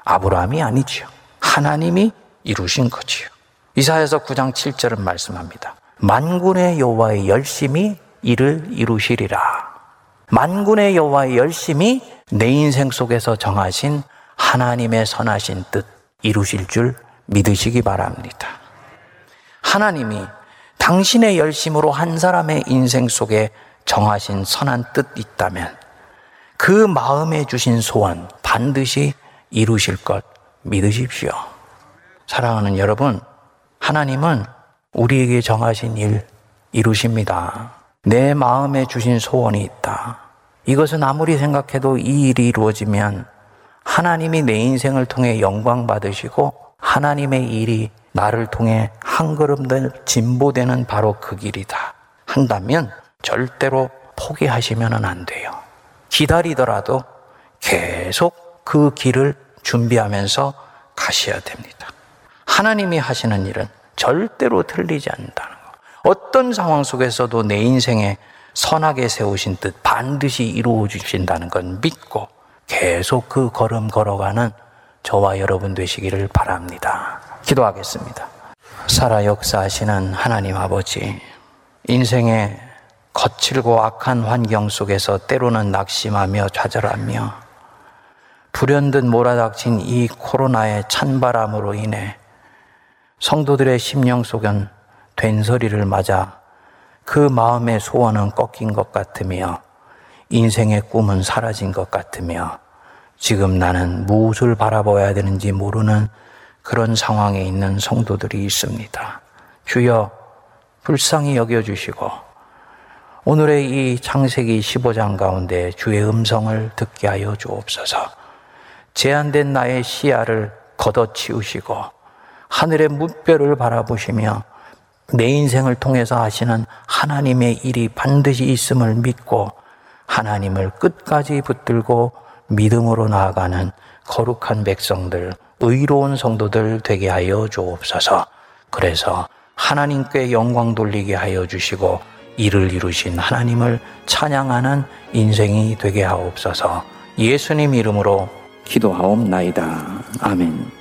아브라함이 아니지요. 하나님이 이루신 거지요. 이사에서 9장 7절은 말씀합니다. 만군의 여호와의 열심히 이를 이루시리라. 만군의 여호와의 열심히 내 인생 속에서 정하신 하나님의 선하신 뜻 이루실 줄 믿으시기 바랍니다. 하나님이 당신의 열심으로 한 사람의 인생 속에 정하신 선한 뜻 있다면 그 마음에 주신 소원 반드시 이루실 것 믿으십시오. 사랑하는 여러분, 하나님은 우리에게 정하신 일 이루십니다. 내 마음에 주신 소원이 있다. 이것은 아무리 생각해도 이 일이 이루어지면 하나님이 내 인생을 통해 영광 받으시고 하나님의 일이 나를 통해 한 걸음 더 진보되는 바로 그 길이다. 한다면 절대로 포기하시면 안 돼요. 기다리더라도 계속 그 길을 준비하면서 가셔야 됩니다. 하나님이 하시는 일은 절대로 틀리지 않는다는 거. 어떤 상황 속에서도 내 인생에 선하게 세우신 뜻 반드시 이루어 주신다는 건 믿고 계속 그 걸음 걸어가는 저와 여러분 되시기를 바랍니다. 기도하겠습니다. 살아 역사하시는 하나님 아버지, 인생의 거칠고 악한 환경 속에서 때로는 낙심하며 좌절하며 불현듯 몰아닥친 이 코로나의 찬바람으로 인해 성도들의 심령 속은 된소리를 맞아 그 마음의 소원은 꺾인 것 같으며 인생의 꿈은 사라진 것 같으며 지금 나는 무엇을 바라봐야 되는지 모르는 그런 상황에 있는 성도들이 있습니다. 주여 불쌍히 여겨주시고 오늘의 이 창세기 15장 가운데 주의 음성을 듣게 하여 주옵소서 제한된 나의 시야를 걷어치우시고 하늘의 무별을 바라보시며 내 인생을 통해서 하시는 하나님의 일이 반드시 있음을 믿고 하나님을 끝까지 붙들고 믿음으로 나아가는 거룩한 백성들, 의로운 성도들 되게 하여 주옵소서. 그래서 하나님께 영광 돌리게 하여 주시고 일을 이루신 하나님을 찬양하는 인생이 되게 하옵소서 예수님 이름으로 기도하옵나이다. 아멘.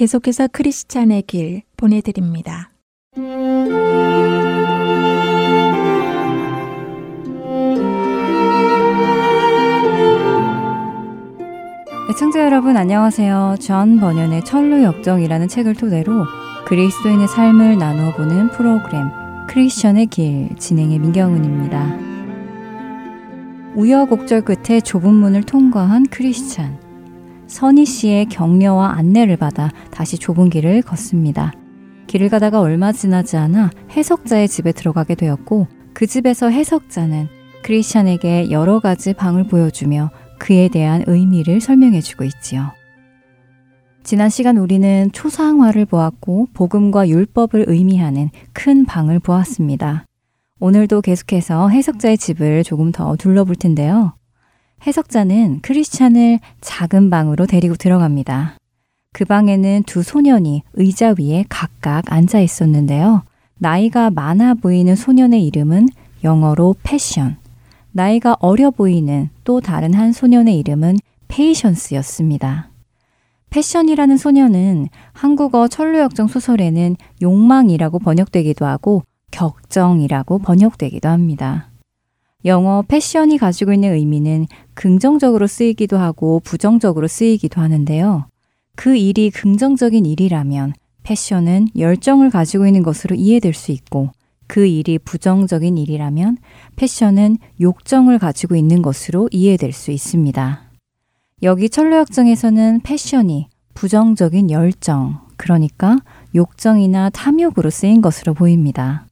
계속해서 크리스찬의 길 보내드립니다. 애청자 여러분 안녕하세요. 존 번연의 천로역정이라는 책을 토대로 그리스도인의 삶을 나누어 보는 프로그램 크리스천의 길 진행의 민경은입니다. 우여곡절 끝에 좁은 문을 통과한 크리스찬. 선희 씨의 격려와 안내를 받아 다시 좁은 길을 걷습니다. 길을 가다가 얼마 지나지 않아 해석자의 집에 들어가게 되었고 그 집에서 해석자는 크리스찬에게 여러 가지 방을 보여주며 그에 대한 의미를 설명해 주고 있지요. 지난 시간 우리는 초상화를 보았고 복음과 율법을 의미하는 큰 방을 보았습니다. 오늘도 계속해서 해석자의 집을 조금 더 둘러볼 텐데요. 해석자는 크리스찬을 작은 방으로 데리고 들어갑니다. 그 방에는 두 소년이 의자 위에 각각 앉아 있었는데요. 나이가 많아 보이는 소년의 이름은 영어로 패션, 나이가 어려 보이는 또 다른 한 소년의 이름은 페이션스였습니다. 패션이라는 소년은 한국어 천루역정 소설에는 욕망이라고 번역되기도 하고 격정이라고 번역되기도 합니다. 영어 패션이 가지고 있는 의미는 긍정적으로 쓰이기도 하고 부정적으로 쓰이기도 하는데요. 그 일이 긍정적인 일이라면 패션은 열정을 가지고 있는 것으로 이해될 수 있고 그 일이 부정적인 일이라면 패션은 욕정을 가지고 있는 것으로 이해될 수 있습니다. 여기 철로역정에서는 패션이 부정적인 열정, 그러니까 욕정이나 탐욕으로 쓰인 것으로 보입니다.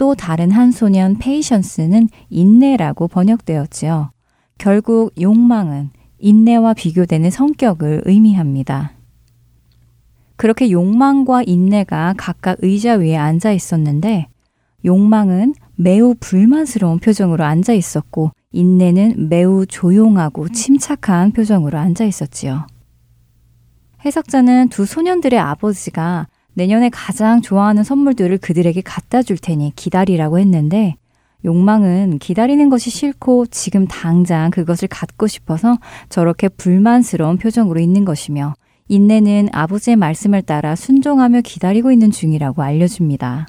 또 다른 한 소년 페이션스는 인내라고 번역되었지요. 결국 욕망은 인내와 비교되는 성격을 의미합니다. 그렇게 욕망과 인내가 각각 의자 위에 앉아 있었는데 욕망은 매우 불만스러운 표정으로 앉아 있었고 인내는 매우 조용하고 침착한 표정으로 앉아 있었지요. 해석자는 두 소년들의 아버지가 내년에 가장 좋아하는 선물들을 그들에게 갖다 줄 테니 기다리라고 했는데 욕망은 기다리는 것이 싫고 지금 당장 그것을 갖고 싶어서 저렇게 불만스러운 표정으로 있는 것이며 인내는 아버지의 말씀을 따라 순종하며 기다리고 있는 중이라고 알려줍니다.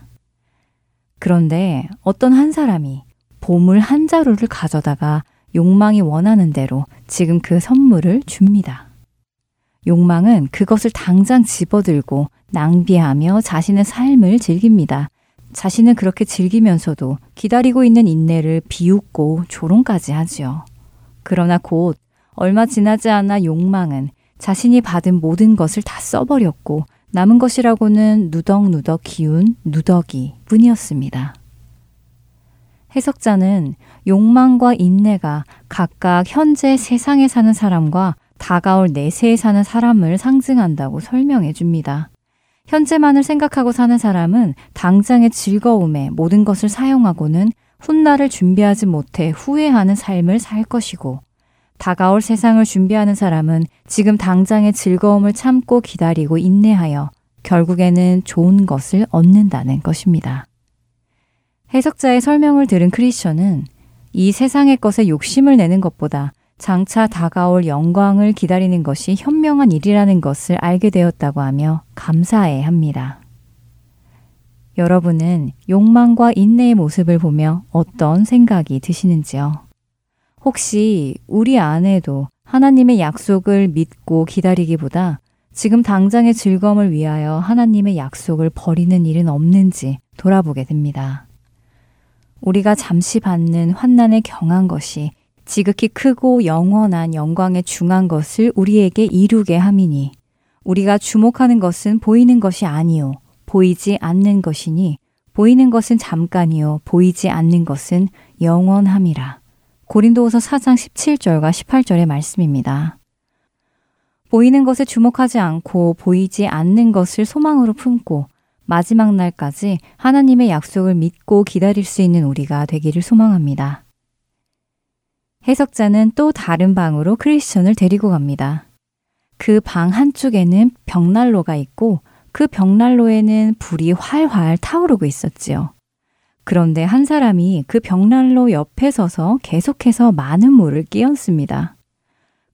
그런데 어떤 한 사람이 보물 한 자루를 가져다가 욕망이 원하는 대로 지금 그 선물을 줍니다. 욕망은 그것을 당장 집어들고 낭비하며 자신의 삶을 즐깁니다. 자신은 그렇게 즐기면서도 기다리고 있는 인내를 비웃고 조롱까지 하지요. 그러나 곧 얼마 지나지 않아 욕망은 자신이 받은 모든 것을 다 써버렸고 남은 것이라고는 누덕누덕 기운 누더기 뿐이었습니다. 해석자는 욕망과 인내가 각각 현재 세상에 사는 사람과 다가올 내세에 사는 사람을 상징한다고 설명해 줍니다. 현재만을 생각하고 사는 사람은 당장의 즐거움에 모든 것을 사용하고는 훗날을 준비하지 못해 후회하는 삶을 살 것이고, 다가올 세상을 준비하는 사람은 지금 당장의 즐거움을 참고 기다리고 인내하여 결국에는 좋은 것을 얻는다는 것입니다. 해석자의 설명을 들은 크리스천은 이 세상의 것에 욕심을 내는 것보다 장차 다가올 영광을 기다리는 것이 현명한 일이라는 것을 알게 되었다고 하며 감사해 합니다. 여러분은 욕망과 인내의 모습을 보며 어떤 생각이 드시는지요? 혹시 우리 안에도 하나님의 약속을 믿고 기다리기보다 지금 당장의 즐거움을 위하여 하나님의 약속을 버리는 일은 없는지 돌아보게 됩니다. 우리가 잠시 받는 환난에 경한 것이 지극히 크고 영원한 영광에 중한 것을 우리에게 이루게 함이니 우리가 주목하는 것은 보이는 것이 아니요 보이지 않는 것이니 보이는 것은 잠깐이요 보이지 않는 것은 영원함이라. 고린도후서 4장 17절과 18절의 말씀입니다. 보이는 것에 주목하지 않고 보이지 않는 것을 소망으로 품고 마지막 날까지 하나님의 약속을 믿고 기다릴 수 있는 우리가 되기를 소망합니다. 해석자는 또 다른 방으로 크리스천을 데리고 갑니다. 그 방 한쪽에는 벽난로가 있고 그 벽난로에는 불이 활활 타오르고 있었지요. 그런데 한 사람이 그 벽난로 옆에 서서 계속해서 많은 물을 끼얹습니다.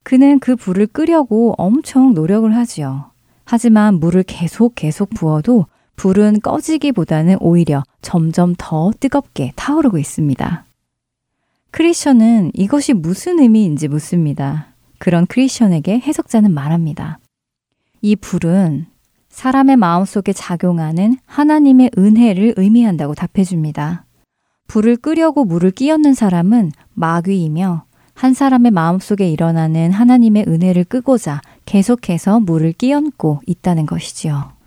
그는 그 불을 끄려고 엄청 노력을 하지요. 하지만 물을 계속 계속 부어도 불은 꺼지기보다는 오히려 점점 더 뜨겁게 타오르고 있습니다. 크리스천은 이것이 무슨 의미인지 묻습니다. 그런 크리스천에게 해석자는 말합니다. 이 불은 사람의 마음속에 작용하는 하나님의 은혜를 의미한다고 답해줍니다. 불을 끄려고 물을 끼얹는 사람은 마귀이며 한 사람의 마음속에 일어나는 하나님의 은혜를 끄고자 계속해서 물을 끼얹고 있다는 것이지요.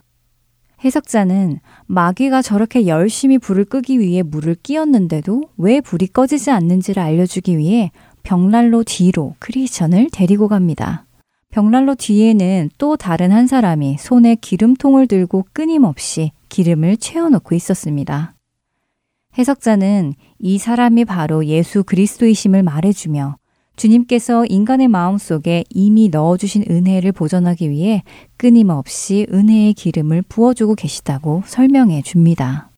해석자는 마귀가 저렇게 열심히 불을 끄기 위해 물을 끼얹는데도 왜 불이 꺼지지 않는지를 알려주기 위해 벽난로 뒤로 크리스천을 데리고 갑니다. 벽난로 뒤에는 또 다른 한 사람이 손에 기름통을 들고 끊임없이 기름을 채워놓고 있었습니다. 해석자는 이 사람이 바로 예수 그리스도이심을 말해주며 주님께서 인간의 마음 속에 이미 넣어주신 은혜를 보존하기 위해 끊임없이 은혜의 기름을 부어주고 계시다고 설명해 줍니다.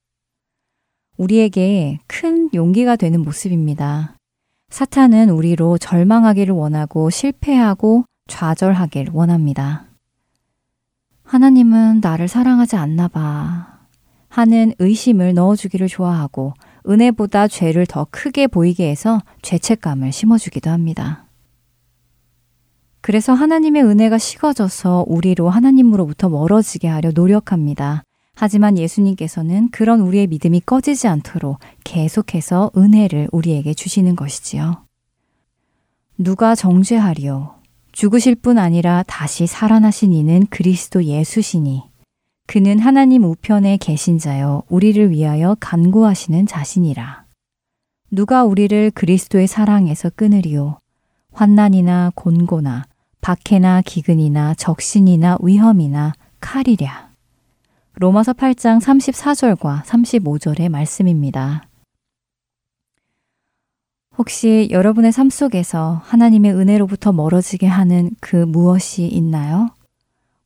우리에게 큰 용기가 되는 모습입니다. 사탄은 우리로 절망하기를 원하고 실패하고 좌절하길 원합니다. 하나님은 나를 사랑하지 않나 봐. 하는 의심을 넣어주기를 좋아하고 은혜보다 죄를 더 크게 보이게 해서 죄책감을 심어주기도 합니다. 그래서 하나님의 은혜가 식어져서 우리로 하나님으로부터 멀어지게 하려 노력합니다. 하지만 예수님께서는 그런 우리의 믿음이 꺼지지 않도록 계속해서 은혜를 우리에게 주시는 것이지요. 누가 정죄하리요? 죽으실 뿐 아니라 다시 살아나신 이는 그리스도 예수시니 그는 하나님 우편에 계신 자여 우리를 위하여 간구하시는 자신이라. 누가 우리를 그리스도의 사랑에서 끊으리요? 환난이나 곤고나 박해나 기근이나 적신이나 위험이나 칼이랴. 로마서 8장 34절과 35절의 말씀입니다. 혹시 여러분의 삶 속에서 하나님의 은혜로부터 멀어지게 하는 그 무엇이 있나요?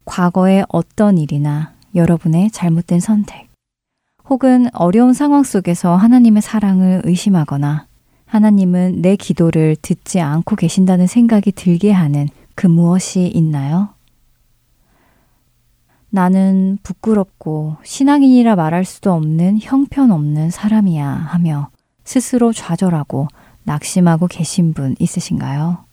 과거의 어떤 일이나 여러분의 잘못된 선택, 혹은 어려운 상황 속에서 하나님의 사랑을 의심하거나 하나님은 내 기도를 듣지 않고 계신다는 생각이 들게 하는 그 무엇이 있나요? 나는 부끄럽고 신앙인이라 말할 수도 없는 형편없는 사람이야 하며 스스로 좌절하고 낙심하고 계신 분 있으신가요?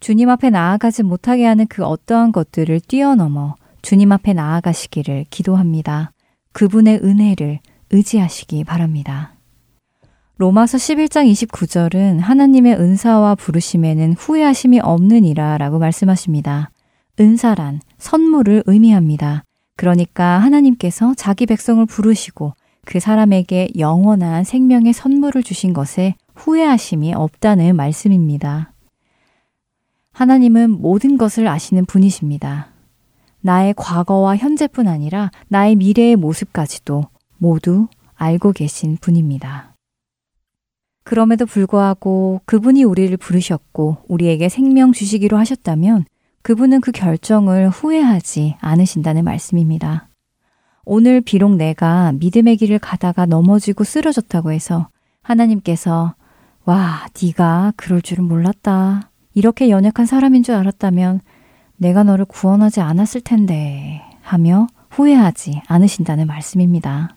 주님 앞에 나아가지 못하게 하는 그 어떠한 것들을 뛰어넘어 주님 앞에 나아가시기를 기도합니다. 그분의 은혜를 의지하시기 바랍니다. 로마서 11장 29절은 하나님의 은사와 부르심에는 후회하심이 없느니라 라고 말씀하십니다. 은사란 선물을 의미합니다. 그러니까 하나님께서 자기 백성을 부르시고 그 사람에게 영원한 생명의 선물을 주신 것에 후회하심이 없다는 말씀입니다. 하나님은 모든 것을 아시는 분이십니다. 나의 과거와 현재뿐 아니라 나의 미래의 모습까지도 모두 알고 계신 분입니다. 그럼에도 불구하고 그분이 우리를 부르셨고 우리에게 생명 주시기로 하셨다면 그분은 그 결정을 후회하지 않으신다는 말씀입니다. 오늘 비록 내가 믿음의 길을 가다가 넘어지고 쓰러졌다고 해서 하나님께서 와, 네가 그럴 줄은 몰랐다. 이렇게 연약한 사람인 줄 알았다면 내가 너를 구원하지 않았을 텐데 하며 후회하지 않으신다는 말씀입니다.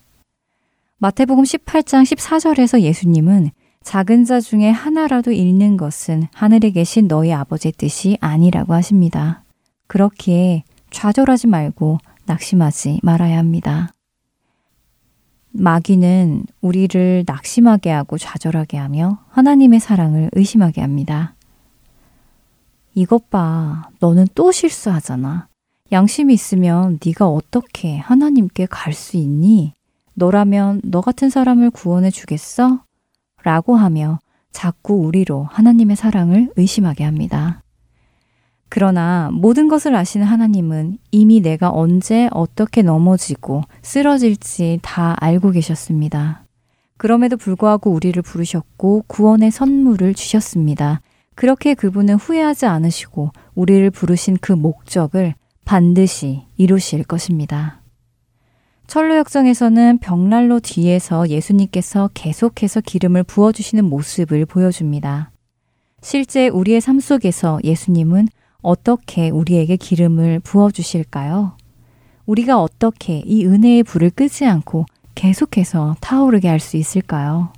마태복음 18장 14절에서 예수님은 작은 자 중에 하나라도 잃는 것은 하늘에 계신 너희 아버지의 뜻이 아니라고 하십니다. 그렇기에 좌절하지 말고 낙심하지 말아야 합니다. 마귀는 우리를 낙심하게 하고 좌절하게 하며 하나님의 사랑을 의심하게 합니다. 이것 봐. 너는 또 실수하잖아. 양심이 있으면 네가 어떻게 하나님께 갈 수 있니? 너라면 너 같은 사람을 구원해 주겠어? 라고 하며 자꾸 우리로 하나님의 사랑을 의심하게 합니다. 그러나 모든 것을 아시는 하나님은 이미 내가 언제 어떻게 넘어지고 쓰러질지 다 알고 계셨습니다. 그럼에도 불구하고 우리를 부르셨고 구원의 선물을 주셨습니다. 그렇게 그분은 후회하지 않으시고 우리를 부르신 그 목적을 반드시 이루실 것입니다. 철로역정에서는 벽난로 뒤에서 예수님께서 계속해서 기름을 부어주시는 모습을 보여줍니다. 실제 우리의 삶 속에서 예수님은 어떻게 우리에게 기름을 부어주실까요? 우리가 어떻게 이 은혜의 불을 끄지 않고 계속해서 타오르게 할 수 있을까요?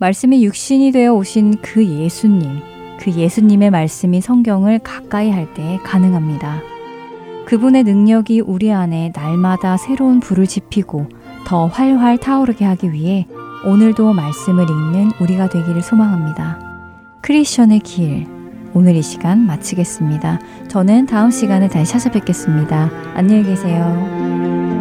말씀이 육신이 되어 오신 그 예수님, 그 예수님의 말씀이 성경을 가까이 할 때 가능합니다. 그분의 능력이 우리 안에 날마다 새로운 불을 지피고 더 활활 타오르게 하기 위해 오늘도 말씀을 읽는 우리가 되기를 소망합니다. 크리스천의 길. 오늘 이 시간 마치겠습니다. 저는 다음 시간에 다시 찾아뵙겠습니다. 안녕히 계세요.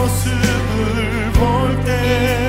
모습을 볼때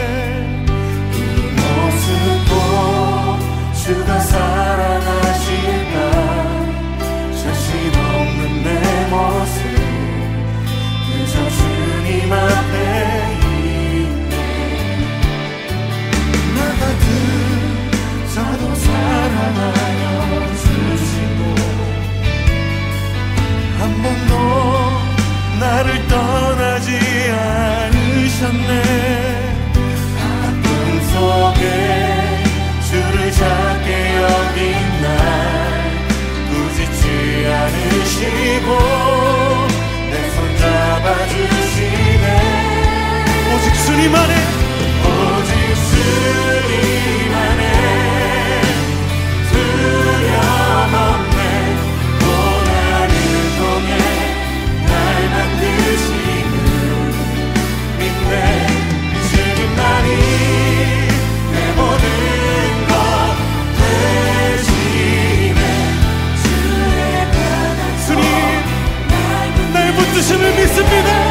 주님 안에 오직 주님 안에 두려움 없네 고난을 통해 날 만드시는 믿네 주님만이 내 모든 것 되시네 주님 날 붙드심을 믿습니다